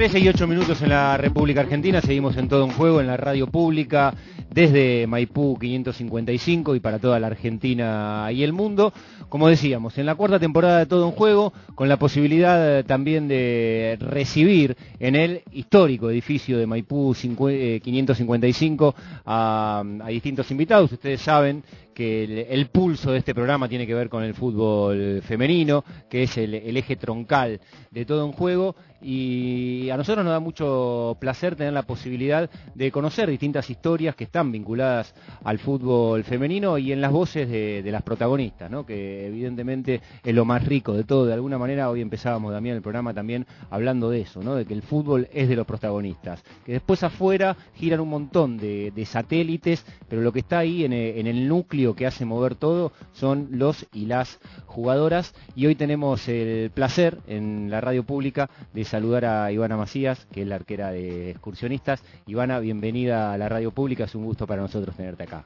13 y 8 minutos en la República Argentina, seguimos en todo un juego en la radio pública desde Maipú 555 y para toda la Argentina y el mundo. Como decíamos, en la cuarta temporada de Todo un Juego, con la posibilidad también de recibir en el histórico edificio de Maipú 555 eh, a, a distintos invitados. Ustedes saben que el, pulso de este programa tiene que ver con el fútbol femenino, que es el, eje troncal de todo un juego, y a nosotros nos da mucho placer tener la posibilidad de conocer distintas historias que están vinculadas al fútbol femenino y en las voces de, las protagonistas, ¿no? que evidentemente es lo más rico de todo. De alguna manera hoy empezábamos también el programa también hablando de eso, ¿no? de que el fútbol es de los protagonistas, que después afuera giran un montón de, satélites, pero lo que está ahí en el núcleo que hace mover todo son los y las jugadoras. Y hoy tenemos el placer en la radio pública de saludar a Ivana Macías, que es la arquera de excursionistas. Ivana, bienvenida a la radio pública, es un gusto para nosotros tenerte acá.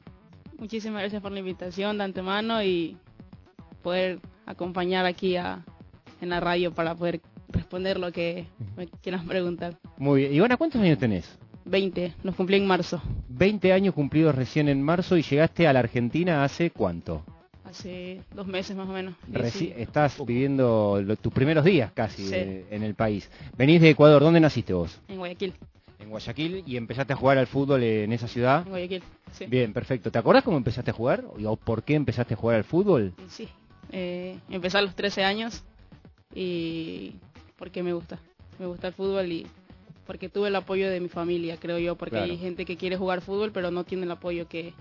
Muchísimas gracias por la invitación de antemano y poder acompañar aquí a, en la radio para poder responder lo que me quieran preguntar. Muy bien. Ivana, ¿cuántos años tenés? 20, los cumplí en marzo. 20 años cumplidos recién en marzo y llegaste a la Argentina hace cuánto? Hace dos meses más o menos. estás viviendo tus primeros días casi en el país. Venís de Ecuador, ¿dónde naciste vos? En Guayaquil. En Guayaquil y empezaste a jugar al fútbol en esa ciudad. En Guayaquil, sí. Bien, perfecto. ¿Te acordás cómo empezaste a jugar o por qué empezaste a jugar al fútbol? Sí, eh, empecé a los 13 años y porque me gusta. Me gusta el fútbol y porque tuve el apoyo de mi familia, creo yo, porque hay gente que quiere jugar fútbol, pero no tiene el apoyo que,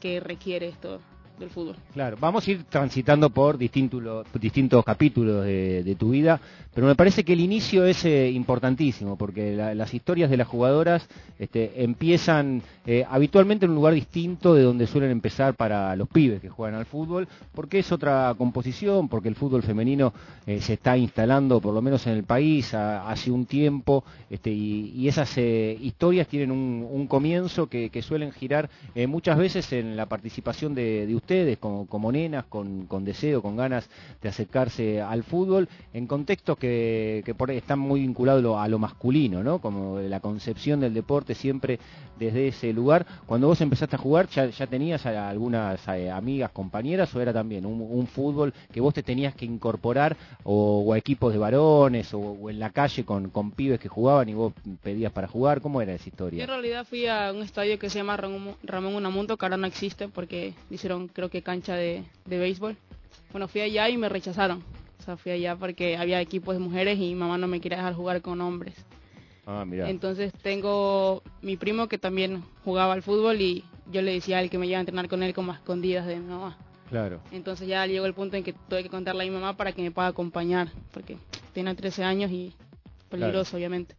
que requiere esto del fútbol. Claro, vamos a ir transitando por distintos, distintos capítulos de, tu vida, pero me parece que el inicio es eh, importantísimo, porque las historias de las jugadoras este, empiezan eh, habitualmente en un lugar distinto de donde suelen empezar para los pibes que juegan al fútbol, porque es otra composición, porque el fútbol femenino eh, se está instalando, por lo menos en el país, hace un tiempo, este, y, esas historias tienen un, comienzo que, suelen girar muchas veces en la participación de, de ustedes como, como nenas, con, con, deseo, con ganas de acercarse al fútbol, en contextos que, que por están muy vinculados a lo masculino, ¿no? Como la concepción del deporte siempre desde ese lugar. Cuando vos empezaste a jugar, ¿ya, ya tenías algunas eh, amigas, compañeras, o era también un, fútbol que vos te tenías que incorporar, o, a equipos de varones, o, en la calle con, con pibes que jugaban y vos pedías para jugar? ¿Cómo era esa historia? En realidad fui a un estadio que se llama Ramón Unamundo, que ahora no existe porque hicieron creo que cancha de, de béisbol. Bueno, fui allá y me rechazaron. O sea, fui allá porque había equipos de mujeres y mi mamá no me quería dejar jugar con hombres. Ah, mira. Entonces tengo mi primo que también jugaba al fútbol y yo le decía al que me iba a entrenar con él como a escondidas de mi mamá. Claro. Entonces ya llegó el punto en que tuve que contarle a mi mamá para que me pueda acompañar, porque tiene 13 años y peligroso, obviamente.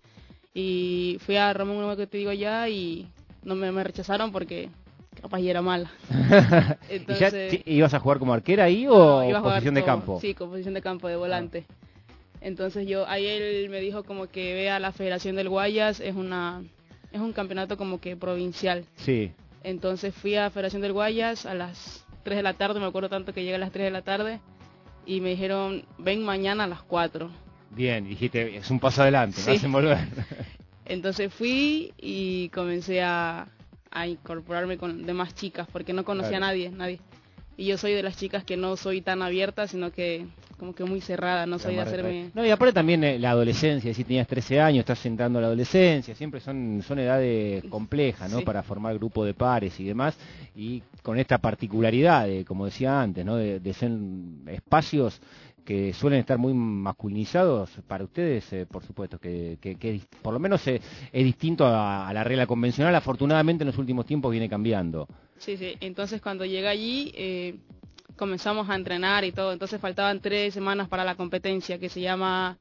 Y fui a Ramón, que te digo ya, y no me, me rechazaron porque capaz y era mala. Entonces, ibas a jugar como arquera ahí o posición de campo? Sí, con posición de campo, de volante. Entonces yo, ahí él me dijo como que vea la Federación del Guayas, es una es un campeonato como que provincial. Sí. Entonces fui a Federación del Guayas a las 3 de la tarde, me acuerdo tanto que llegué a las 3 de la tarde y me dijeron, ven mañana a las 4. Bien, dijiste, es un paso adelante, sí. me hacen volver. Entonces fui y comencé a, a incorporarme con demás chicas, porque no conocía a nadie, nadie. Y yo soy de las chicas que no soy tan abierta, sino que como que muy cerrada, no soy de hacerme... No, y aparte también eh, la adolescencia, si tenías 13 años, estás entrando a la adolescencia, siempre son, son edades complejas, ¿no? Para formar grupo de pares y demás, y con esta particularidad, de, como decía antes, ¿no? De, ser espacios que suelen estar muy masculinizados para ustedes, eh, por supuesto, que, por lo menos eh, es distinto a, la regla convencional. Afortunadamente en los últimos tiempos viene cambiando. Sí, sí. Entonces cuando llega allí eh, comenzamos a entrenar y todo. Entonces faltaban tres semanas para la competencia que se llama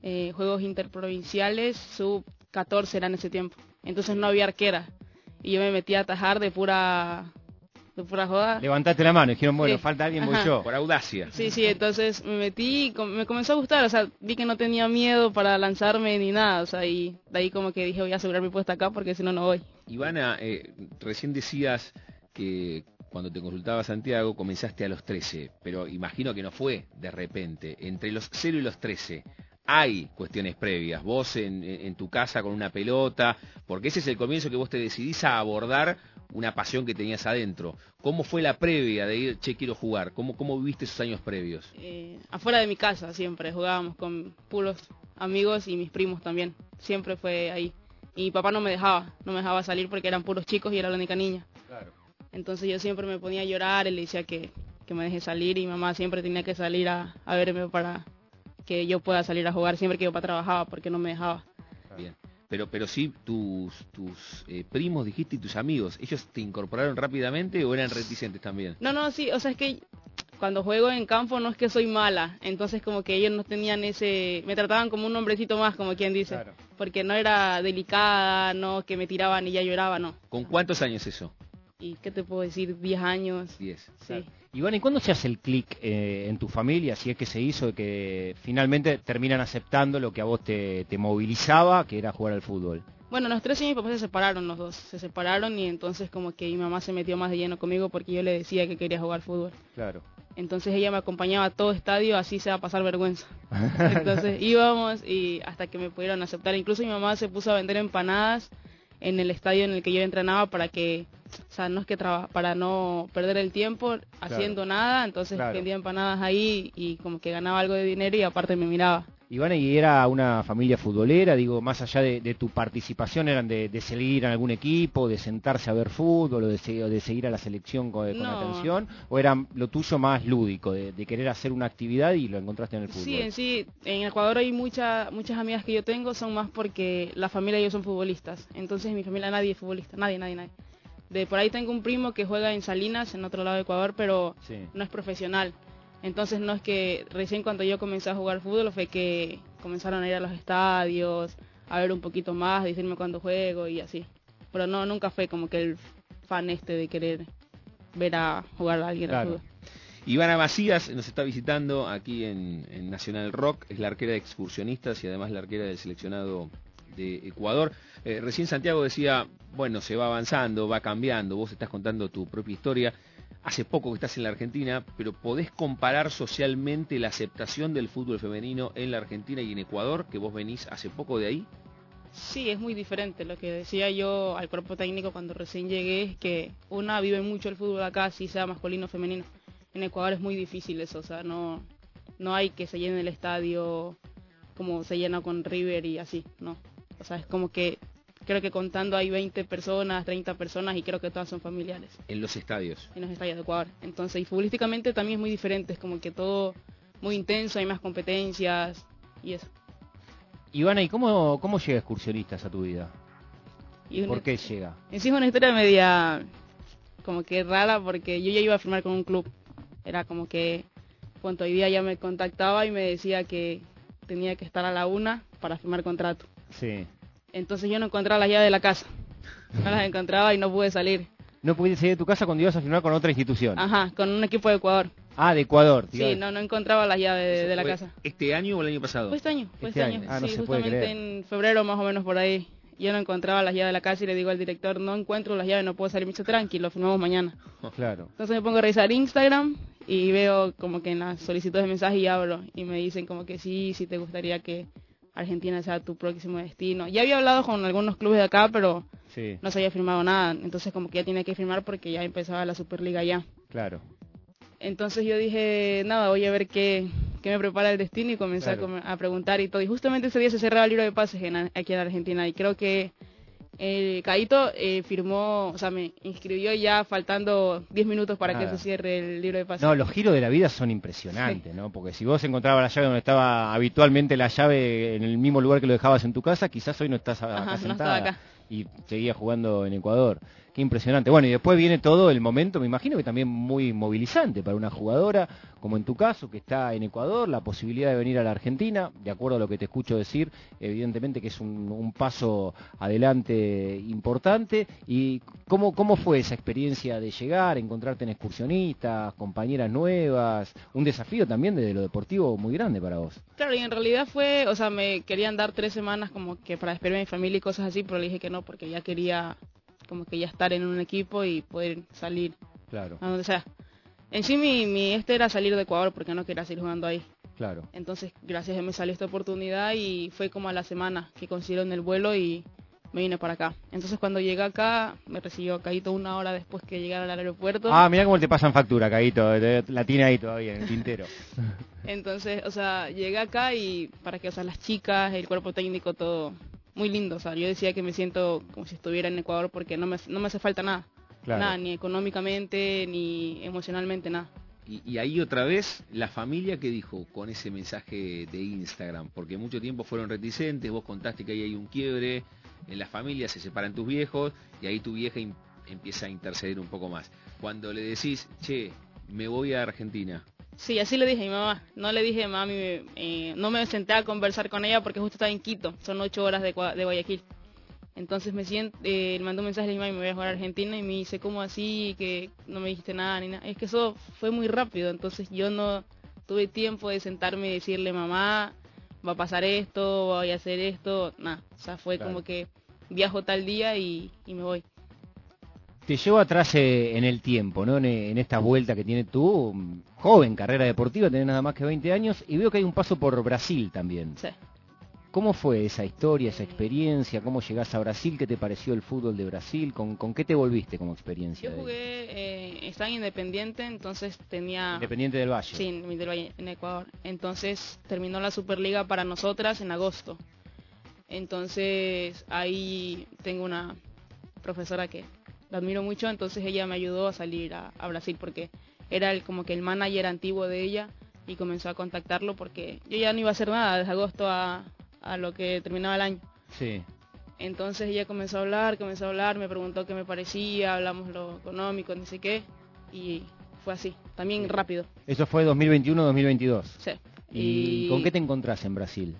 Juegos Interprovinciales Sub 14 era en ese tiempo. Entonces no había arquera y yo me metí a atajar de pura Levantaste la mano, dijeron, bueno, falta alguien, voy yo. Por audacia. Sí, sí, entonces me metí y me comenzó a gustar, o sea, vi que no tenía miedo para lanzarme ni nada, o sea, y de ahí como que dije, voy a asegurar mi puesto acá porque si no, no voy. Ivana, eh, recién decías que cuando te consultaba Santiago comenzaste a los 13, pero imagino que no fue de repente. Entre los 0 y los 13, hay cuestiones previas. Vos en, en, tu casa con una pelota, porque ese es el comienzo que vos te decidís a abordar una pasión que tenías adentro. ¿Cómo fue la previa de ir, che, quiero jugar? ¿Cómo, cómo viviste esos años previos? Eh, afuera de mi casa siempre, jugábamos con puros amigos y mis primos también. Siempre fue ahí. Y mi papá no me dejaba, no me dejaba salir porque eran puros chicos y era la única niña. Claro. Entonces yo siempre me ponía a llorar y le decía que, que me deje salir y mi mamá siempre tenía que salir a, a verme para que yo pueda salir a jugar siempre que yo papá trabajaba porque no me dejaba. Pero, pero sí, tus, tus eh, primos, dijiste, y tus amigos, ¿ellos te incorporaron rápidamente o eran reticentes también? No, no, sí, o sea, es que cuando juego en campo no es que soy mala, entonces como que ellos no tenían ese, me trataban como un hombrecito más, como quien dice, porque no era delicada, no que me tiraban y ya lloraba, no. ¿Con cuántos años eso? Y qué te puedo decir, 10 años. 10. Sí. Iván, ¿y cuándo se hace el clic eh, en tu familia, si es que se hizo, que finalmente terminan aceptando lo que a vos te, te, movilizaba, que era jugar al fútbol? Bueno, los tres y mi papá se separaron los dos, se separaron y entonces como que mi mamá se metió más de lleno conmigo porque yo le decía que quería jugar fútbol. Claro. Entonces ella me acompañaba a todo estadio, así se va a pasar vergüenza. Entonces íbamos y hasta que me pudieron aceptar. Incluso mi mamá se puso a vender empanadas en el estadio en el que yo entrenaba para que, o sea, no es que para no perder el tiempo haciendo nada, entonces vendía empanadas ahí y como que ganaba algo de dinero y aparte me miraba. Iván, y era una familia futbolera, digo, más allá de, tu participación, ¿eran de, seguir en algún equipo, de sentarse a ver fútbol o de, de seguir a la selección con, atención? ¿O era lo tuyo más lúdico, de, querer hacer una actividad y lo encontraste en el fútbol? Sí, en sí, en Ecuador hay mucha, muchas amigas que yo tengo, son más porque la familia y yo son futbolistas. Entonces en mi familia nadie es futbolista, nadie, nadie, nadie. De por ahí tengo un primo que juega en Salinas, en otro lado de Ecuador, pero no es profesional. Entonces no es que recién cuando yo comencé a jugar fútbol fue que comenzaron a ir a los estadios, a ver un poquito más, decirme cuándo juego y así. Pero no, nunca fue como que el fan este de querer ver a jugar a alguien al fútbol. Ivana Macías nos está visitando aquí en, Nacional Rock, es la arquera de excursionistas y además la arquera del seleccionado de Ecuador. Eh, recién Santiago decía, bueno, se va avanzando, va cambiando, vos estás contando tu propia historia hace poco que estás en la Argentina, pero ¿podés comparar socialmente la aceptación del fútbol femenino en la Argentina y en Ecuador, que vos venís hace poco de ahí? Sí, es muy diferente. Lo que decía yo al cuerpo técnico cuando recién llegué es que una vive mucho el fútbol acá, si sea masculino o femenino. En Ecuador es muy difícil eso, o sea, no, no hay que se llene el estadio como se llena con River y así, no. O sea, es como que creo que contando hay 20 personas, 30 personas y creo que todas son familiares. En los estadios. En los estadios de Ecuador. Entonces, y futbolísticamente también es muy diferente, es como que todo muy intenso, hay más competencias y eso. Ivana, ¿y cómo, cómo llega excursionistas a tu vida? ¿Por qué llega? Es una historia media como que rara porque yo ya iba a firmar con un club. Era como que cuando hoy día ya me contactaba y me decía que tenía que estar a la una para firmar contrato. Sí. Entonces yo no encontraba las llaves de la casa. No las encontraba y no pude salir. No pudiste salir de tu casa cuando ibas a firmar con otra institución. Ajá, con un equipo de Ecuador. Ah, de Ecuador. Sí, no, no encontraba las llaves de, la casa. ¿Este año o el año pasado? Fue este año, fue este, este año. Ah, no sí, justamente en febrero más o menos por ahí. Yo no encontraba las llaves de la casa y le digo al director, no encuentro las llaves, no puedo salir. mucho tranquilo, firmamos mañana. Claro. Entonces me pongo a revisar Instagram y veo como que en las solicitudes de mensaje y hablo. Y me dicen como que sí, sí te gustaría que Argentina sea tu próximo destino. Ya había hablado con algunos clubes de acá, pero no se había firmado nada. Entonces como que ya tiene que firmar porque ya empezaba la Superliga ya. Claro. Entonces yo dije, nada, voy a ver qué, qué me prepara el destino y comencé a, preguntar y todo. Y justamente ese día se cerraba el libro de pases aquí en Argentina y creo que el Caito eh, firmó, o sea, me inscribió ya faltando 10 minutos para que se cierre el libro de pases. No, los giros de la vida son impresionantes, ¿no? Porque si vos encontrabas la llave donde estaba habitualmente la llave en el mismo lugar que lo dejabas en tu casa, quizás hoy no estás acá sentada. acá. Y seguías jugando en Ecuador impresionante. Bueno, y después viene todo el momento, me imagino que también muy movilizante para una jugadora, como en tu caso, que está en Ecuador, la posibilidad de venir a la Argentina, de acuerdo a lo que te escucho decir, evidentemente que es un, paso adelante importante. ¿Y cómo, cómo fue esa experiencia de llegar, encontrarte en excursionistas, compañeras nuevas? Un desafío también desde lo deportivo muy grande para vos. Claro, y en realidad fue, o sea, me querían dar tres semanas como que para despedirme a mi familia y cosas así, pero le dije que no, porque ya quería como que ya estar en un equipo y poder salir claro. a donde sea. En sí mi, mi este era salir de Ecuador porque no quería seguir jugando ahí. Claro. Entonces, gracias a me salió esta oportunidad y fue como a la semana que consiguieron el vuelo y me vine para acá. Entonces, cuando llegué acá, me recibió Caíto una hora después que llegara al aeropuerto. Ah, mira cómo te pasan factura, Caíto. La tiene ahí todavía en el tintero. Entonces, o sea, llegué acá y para que, o sea, las chicas, el cuerpo técnico, todo muy lindo. O sea, yo decía que me siento como si estuviera en Ecuador porque no me, no me hace falta nada. Nada, ni económicamente, ni emocionalmente, nada. Y, ahí otra vez la familia que dijo con ese mensaje de Instagram, porque mucho tiempo fueron reticentes, vos contaste que ahí hay un quiebre, en la familia se separan tus viejos y ahí tu vieja empieza a interceder un poco más. Cuando le decís, che, me voy a Argentina. Sí, así le dije a mi mamá. No le dije, mami, eh, no me senté a conversar con ella porque justo estaba en Quito, son ocho horas de, de Guayaquil. Entonces me siento, eh, le mandó un mensaje a mi mamá y me voy a jugar a Argentina y me dice, ¿cómo así? Que no me dijiste nada ni nada. Es que eso fue muy rápido, entonces yo no tuve tiempo de sentarme y decirle, mamá, va a pasar esto, voy a hacer esto, nada. O sea, fue como que viajo tal día y, me voy. Te llevo atrás eh, en el tiempo, ¿no? En, esta vuelta que tiene tú, joven, carrera deportiva, tenés nada más que 20 años, y veo que hay un paso por Brasil también. Sí. ¿Cómo fue esa historia, esa experiencia? ¿Cómo llegás a Brasil? ¿Qué te pareció el fútbol de Brasil? ¿Con, con qué te volviste como experiencia? Yo jugué, eh, estaba en Independiente, entonces tenía... Independiente del Valle. Sí, del Valle, en Ecuador. Entonces terminó la Superliga para nosotras en agosto. Entonces ahí tengo una profesora que la admiro mucho, entonces ella me ayudó a salir a, Brasil porque era el, como que el manager antiguo de ella y comenzó a contactarlo porque yo ya no iba a hacer nada desde agosto a, a lo que terminaba el año. Sí. Entonces ella comenzó a hablar, comenzó a hablar, me preguntó qué me parecía, hablamos lo económico, no sé qué, y fue así, también rápido. ¿Eso fue 2021-2022? Sí. ¿Y, con qué te encontrás en Brasil?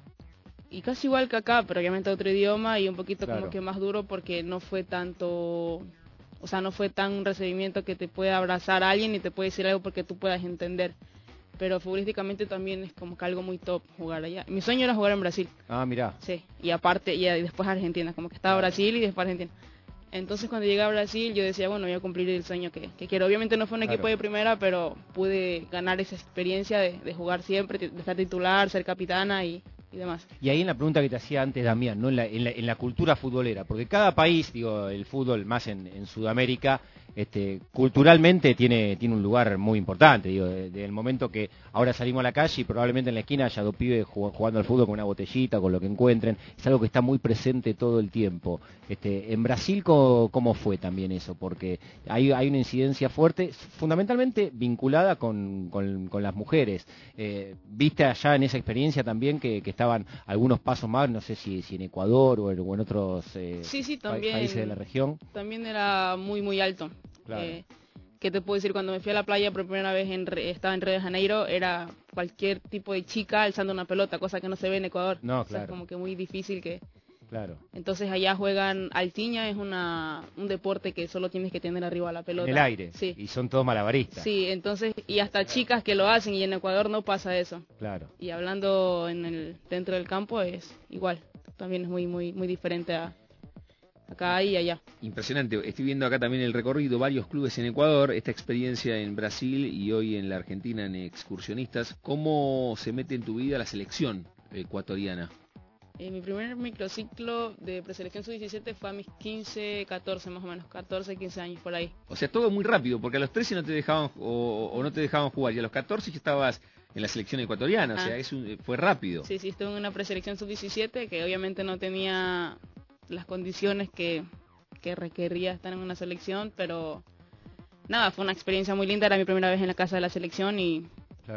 Y casi igual que acá, pero obviamente otro idioma y un poquito como que más duro porque no fue tanto, o sea, no fue tan un recibimiento que te pueda abrazar a alguien y te puede decir algo porque tú puedas entender pero futbolísticamente también es como que algo muy top jugar allá. Mi sueño era jugar en Brasil. Ah, mira. Sí, y aparte, y después Argentina, como que estaba Brasil y después Argentina. Entonces cuando llegué a Brasil yo decía, bueno, voy a cumplir el sueño que, quiero. Obviamente no fue un equipo de primera, pero pude ganar esa experiencia de, jugar siempre, de estar titular, ser capitana y, Y ahí en la pregunta que te hacía antes, Damián, ¿no? en, la, en, la, cultura futbolera, porque cada país, digo, el fútbol más en Sudamérica, este, culturalmente tiene, tiene un lugar muy importante, digo, desde el momento que ahora salimos a la calle y probablemente en la esquina haya dos pibes jugando al fútbol con una botellita, con lo que encuentren, es algo que está muy presente todo el tiempo. Este, en Brasil, ¿cómo, fue también eso? Porque hay, hay una incidencia fuerte, fundamentalmente vinculada con, con, las mujeres. Eh, ¿Viste allá en esa experiencia también que, estaban algunos pasos más, no sé si, si en Ecuador o en, otros eh, países de la región? También era muy, muy alto. Eh, ¿Qué te puedo decir? Cuando me fui a la playa por primera vez, en, estaba en Río de Janeiro, era cualquier tipo de chica alzando una pelota, cosa que no se ve en Ecuador. No, claro. es como que muy difícil que... Claro. Entonces allá juegan altiña, es una, un deporte que solo tienes que tener arriba la pelota. En el aire. Sí. Y son todos malabaristas. Sí, entonces, y hasta chicas que lo hacen y en Ecuador no pasa eso. Claro. Y hablando en el, dentro del campo es igual. También es muy, muy, muy diferente a, acá y allá. Impresionante. Estoy viendo acá también el recorrido, varios clubes en Ecuador, esta experiencia en Brasil y hoy en la Argentina en excursionistas. ¿Cómo se mete en tu vida la selección ecuatoriana? Eh, mi primer microciclo de preselección sub-17 fue a mis 15, 14 más o menos, 14, 15 años por ahí. O sea, todo muy rápido, porque a los 13 no te dejaban o, no te dejaban jugar y a los 14 ya estabas en la selección ecuatoriana, o sea, ah. fue rápido. Sí, sí, estuve en una preselección sub-17 que obviamente no tenía las condiciones que, que requería estar en una selección, pero nada, fue una experiencia muy linda, era mi primera vez en la casa de la selección y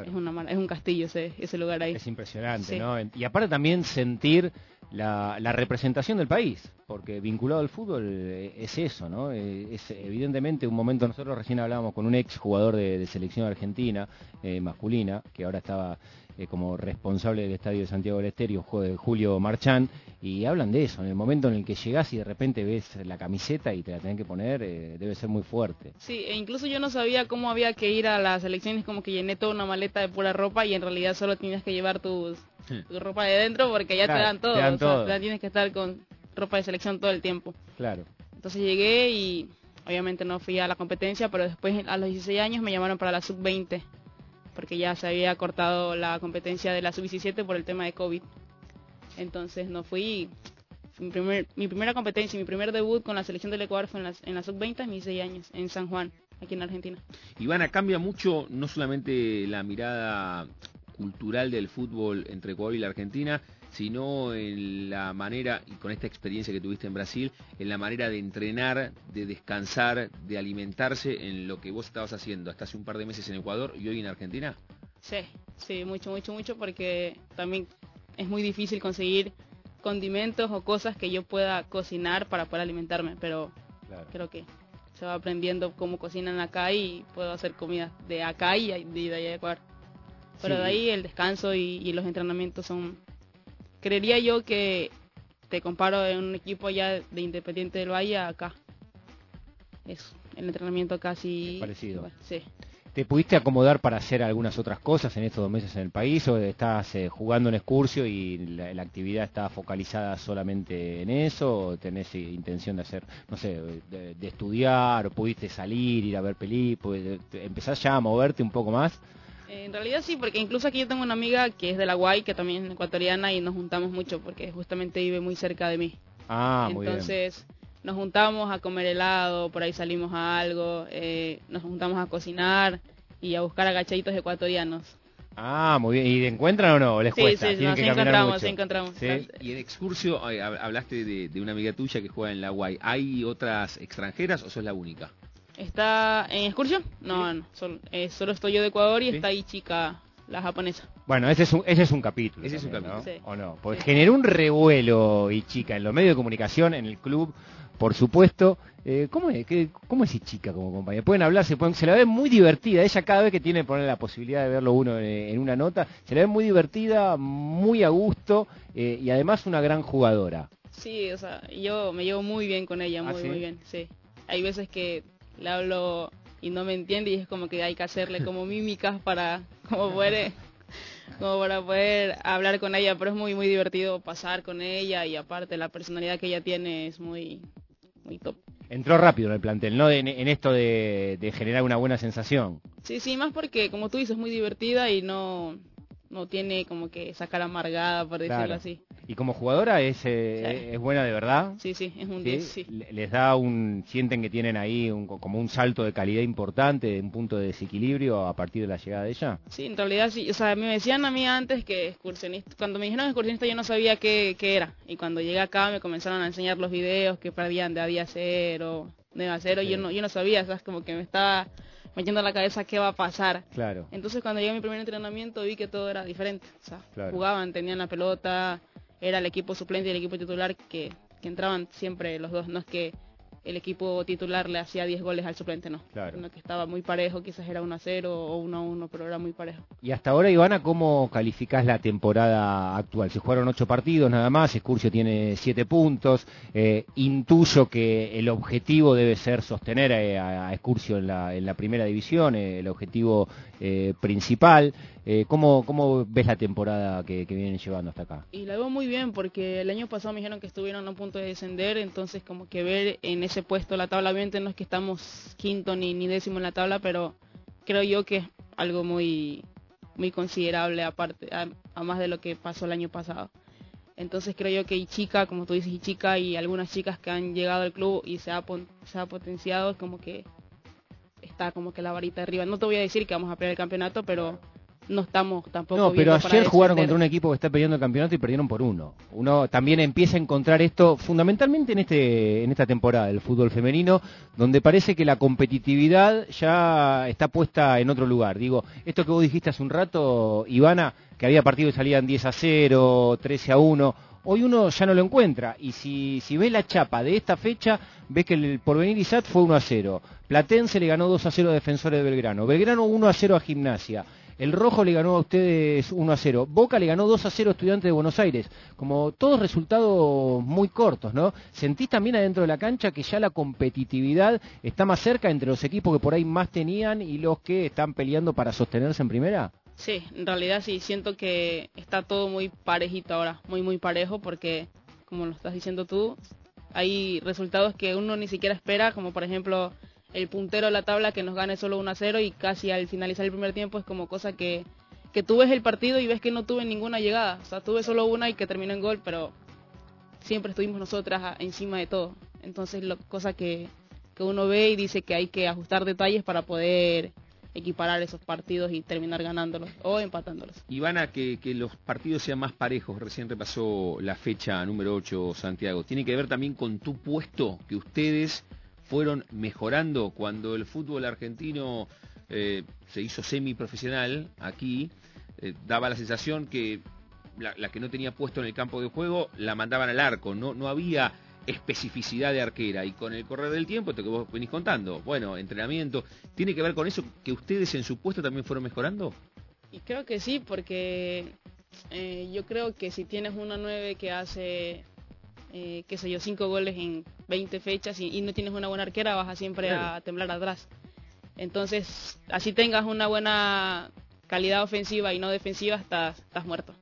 es, una, es un castillo ese, ese lugar ahí. Es impresionante, ¿no? Y aparte también sentir la, la, representación del país, porque vinculado al fútbol eh, es eso, ¿no? Eh, es evidentemente un momento, nosotros recién hablábamos con un ex jugador de, selección argentina eh, masculina, que ahora estaba como responsable del Estadio de Santiago del Estero, Julio Marchán, y hablan de eso, en el momento en el que llegás y de repente ves la camiseta y te la tenés que poner, debe ser muy fuerte. Sí, e incluso yo no sabía cómo había que ir a las elecciones, como que llené toda una maleta de pura ropa y en realidad solo tenías que llevar tus tu ropa de dentro porque ya te dan todo. Te tienes que estar con ropa de selección todo el tiempo. Claro. Entonces llegué y obviamente no fui a la competencia, pero después a los 16 años me llamaron para la sub-20 porque ya se había cortado la competencia de la sub-17 por el tema de COVID. Entonces no fui. Mi, primer, mi primera competencia, mi primer debut con la selección del Ecuador fue en la, en la sub-20 a mis 6 años, en San Juan, aquí en Argentina. Ivana, cambia mucho no solamente la mirada cultural del fútbol entre Ecuador y la Argentina, sino en la manera, y con esta experiencia que tuviste en Brasil, en la manera de entrenar, de descansar, de alimentarse en lo que vos estabas haciendo hasta hace un par de meses en Ecuador y hoy en Argentina? Sí, sí, mucho, mucho, mucho, porque también es muy difícil conseguir condimentos o cosas que yo pueda cocinar para poder alimentarme, pero creo que se va aprendiendo cómo cocinan acá y puedo hacer comida de acá y de, allá de Ecuador. Pero de ahí el descanso y los entrenamientos son creería yo que te comparo en un equipo ya de Independiente del Valle acá. Es el entrenamiento casi parecido. sí. ¿Te pudiste acomodar para hacer algunas otras cosas en estos dos meses en el país o estás eh, jugando en Excursio y la, actividad está focalizada solamente en eso o tenés intención de hacer, no sé, de, de estudiar o pudiste salir, ir a ver películas, empezás ya a moverte un poco más? En realidad sí, porque incluso aquí yo tengo una amiga que es de la Guay, que también es ecuatoriana y nos juntamos mucho porque justamente vive muy cerca de mí. Ah, muy Entonces nos juntamos a comer helado, por ahí salimos a algo, eh, nos juntamos a cocinar y a buscar agachaditos ecuatorianos. Ah, muy bien. ¿Y encuentran o no? ¿Les sí, cuesta? Sí, sí, nos encontramos, encontramos. Y en Excursio hablaste de, de, una amiga tuya que juega en la Guay. ¿Hay otras extranjeras o sos la única? ¿Está en excursión? No, no eh, solo, estoy yo de Ecuador y está ahí chica, la japonesa. Bueno, ese es un, ese es un capítulo. Ese es un capítulo. ¿O no? Porque generó un revuelo y chica en los medios de comunicación, en el club, por supuesto. Eh, ¿cómo, es, qué, ¿Cómo es chica como compañera? Pueden hablar, se, pueden, se la ve muy divertida. Ella cada vez que tiene poner la posibilidad de verlo uno en, una nota, se la ve muy divertida, muy a gusto eh, y además una gran jugadora. Sí, o sea, yo me llevo muy bien con ella, ¿Ah, muy, muy bien, sí. Hay veces que le hablo y no me entiende y es como que hay que hacerle como mímicas para como poder como para poder hablar con ella pero es muy muy divertido pasar con ella y aparte la personalidad que ella tiene es muy muy top. Entró rápido en el plantel no en, esto de, de, generar una buena sensación. Sí sí más porque como tú dices es muy divertida y no no tiene como que sacar amargada, por decirlo así. ¿Y como jugadora es, eh, es buena de verdad? Sí, sí, es un 10, sí. ¿Les da un, sienten que tienen ahí un, como un salto de calidad importante, un punto de desequilibrio a partir de la llegada de ella? Sí, en realidad sí. O sea, me decían a mí antes que excursionista, cuando me dijeron excursionista yo no sabía qué, qué era. Y cuando llegué acá me comenzaron a enseñar los videos que perdían de a día cero, de a cero, y yo no, yo no sabía, ¿sabes? Como que me estaba metiendo en la cabeza qué va a pasar. Claro. Entonces cuando llegué a mi primer entrenamiento vi que todo era diferente. O sea, jugaban, tenían la pelota, era el equipo suplente y el equipo titular que, que entraban siempre los dos. No es que el equipo titular le hacía 10 goles al suplente, no. Claro. que estaba muy parejo, quizás era 1 a 0 o 1 a 1, pero era muy parejo. Y hasta ahora, Ivana, ¿cómo calificás la temporada actual? Se jugaron 8 partidos nada más, Escurcio tiene 7 puntos. Eh, intuyo que el objetivo debe ser sostener a, a Escurcio en la, en la primera división, eh, el objetivo eh, principal. Eh, ¿cómo, ¿Cómo ves la temporada que, que, vienen llevando hasta acá? Y la veo muy bien porque el año pasado me dijeron que estuvieron a punto de descender, entonces como que ver en ese puesto la tabla, obviamente no es que estamos quinto ni, ni décimo en la tabla, pero creo yo que es algo muy, muy considerable aparte, a, más de lo que pasó el año pasado. Entonces creo yo que Ichica, como tú dices, Ichica y algunas chicas que han llegado al club y se ha, se ha potenciado, como que está como que la varita arriba. No te voy a decir que vamos a pelear el campeonato, pero no estamos tampoco. No, pero ayer jugaron contra un equipo que está peleando el campeonato y perdieron por uno. Uno también empieza a encontrar esto fundamentalmente en este en esta temporada del fútbol femenino, donde parece que la competitividad ya está puesta en otro lugar. Digo, esto que vos dijiste hace un rato, Ivana, que había partidos que salían 10 a 0, 13 a 1. Hoy uno ya no lo encuentra y si, si ve la chapa de esta fecha, ve que el Porvenir ISAT fue 1 a 0. Platense le ganó 2 a 0 a Defensores de Belgrano. Belgrano 1 a 0 a Gimnasia. El Rojo le ganó a ustedes 1 a 0. Boca le ganó 2 a 0 a Estudiantes de Buenos Aires. Como todos resultados muy cortos, ¿no? ¿Sentís también adentro de la cancha que ya la competitividad está más cerca entre los equipos que por ahí más tenían y los que están peleando para sostenerse en primera? Sí, en realidad sí, siento que está todo muy parejito ahora, muy muy parejo porque, como lo estás diciendo tú, hay resultados que uno ni siquiera espera, como por ejemplo el puntero de la tabla que nos gane solo 1 a 0 y casi al finalizar el primer tiempo es como cosa que, que tú ves el partido y ves que no tuve ninguna llegada. O sea, tuve solo una y que terminó en gol, pero siempre estuvimos nosotras encima de todo. Entonces, lo, cosa que, que uno ve y dice que hay que ajustar detalles para poder equiparar esos partidos y terminar ganándolos o empatándolos. Ivana, que, que los partidos sean más parejos, recién repasó la fecha número 8, Santiago, ¿tiene que ver también con tu puesto que ustedes fueron mejorando cuando el fútbol argentino eh, se hizo semiprofesional aquí? Eh, daba la sensación que la, que no tenía puesto en el campo de juego la mandaban al arco, no, no había especificidad de arquera y con el correr del tiempo, esto que vos venís contando, bueno, entrenamiento, ¿tiene que ver con eso que ustedes en su puesto también fueron mejorando? Y creo que sí, porque eh, yo creo que si tienes una 9 que hace, eh, qué sé yo, 5 goles en 20 fechas y, y, no tienes una buena arquera, vas a siempre claro. a temblar atrás. Entonces, así tengas una buena calidad ofensiva y no defensiva, estás, estás muerto.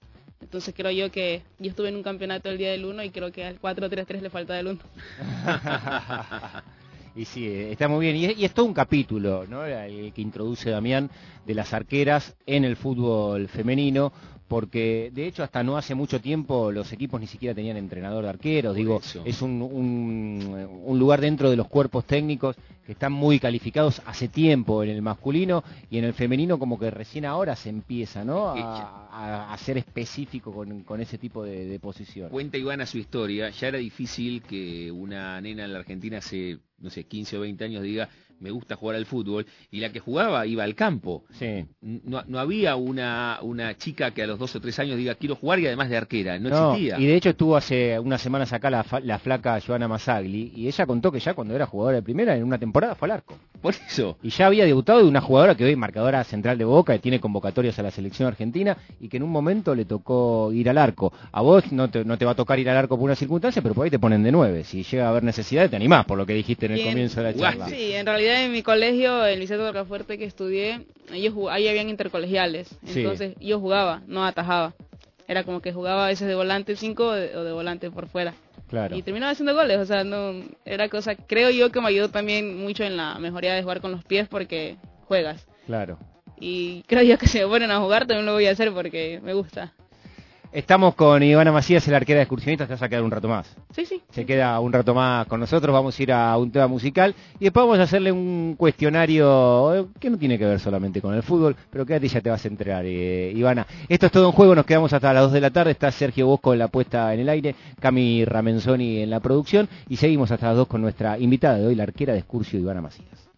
Entonces creo yo que yo estuve en un campeonato el día del 1 y creo que al 4-3-3 le falta del 1. y sí, está muy bien. Y es, y es, todo un capítulo, ¿no? El que introduce Damián de las arqueras en el fútbol femenino, porque de hecho hasta no hace mucho tiempo los equipos ni siquiera tenían entrenador de arqueros, digo, es un, un, un, lugar dentro de los cuerpos técnicos que están muy calificados hace tiempo en el masculino y en el femenino como que recién ahora se empieza, ¿no? A, a, a ser específico con, con, ese tipo de, de posición. Cuenta Ivana su historia, ya era difícil que una nena en la Argentina hace, no sé, 15 o 20 años diga me gusta jugar al fútbol, y la que jugaba iba al campo. Sí. No, no, había una, una chica que a los dos o tres años diga quiero jugar y además de arquera, no, no existía. Y de hecho estuvo hace unas semanas acá la, la flaca Joana Masagli, y ella contó que ya cuando era jugadora de primera, en una temporada fue al arco. Por eso. Y ya había debutado de una jugadora que hoy marcadora central de Boca, que tiene convocatorias a la selección argentina, y que en un momento le tocó ir al arco. A vos no te, no te va a tocar ir al arco por una circunstancia, pero por ahí te ponen de nueve. Si llega a haber necesidad, te animás, por lo que dijiste en el comienzo de la charla. Sí, en realidad en mi colegio, el Liceo de Rocafuerte que estudié, ellos ahí habían intercolegiales. Entonces sí. yo jugaba, no atajaba. Era como que jugaba a veces de volante 5 o, o de volante por fuera. Claro. Y terminaba haciendo goles, o sea, no era cosa, creo yo que me ayudó también mucho en la mejoría de jugar con los pies porque juegas. Claro. Y creo yo que si me ponen a jugar también lo voy a hacer porque me gusta. Estamos con Ivana Macías, el arquera de excursionistas, te vas a quedar un rato más. Sí, sí. Se queda un rato más con nosotros, vamos a ir a un tema musical y después vamos a hacerle un cuestionario que no tiene que ver solamente con el fútbol, pero quédate y ya te vas a enterar, eh, Ivana. Esto es todo en juego, nos quedamos hasta las 2 de la tarde, está Sergio Bosco en la puesta en el aire, Cami Ramenzoni en la producción y seguimos hasta las 2 con nuestra invitada de hoy, la arquera de excursio Ivana Macías.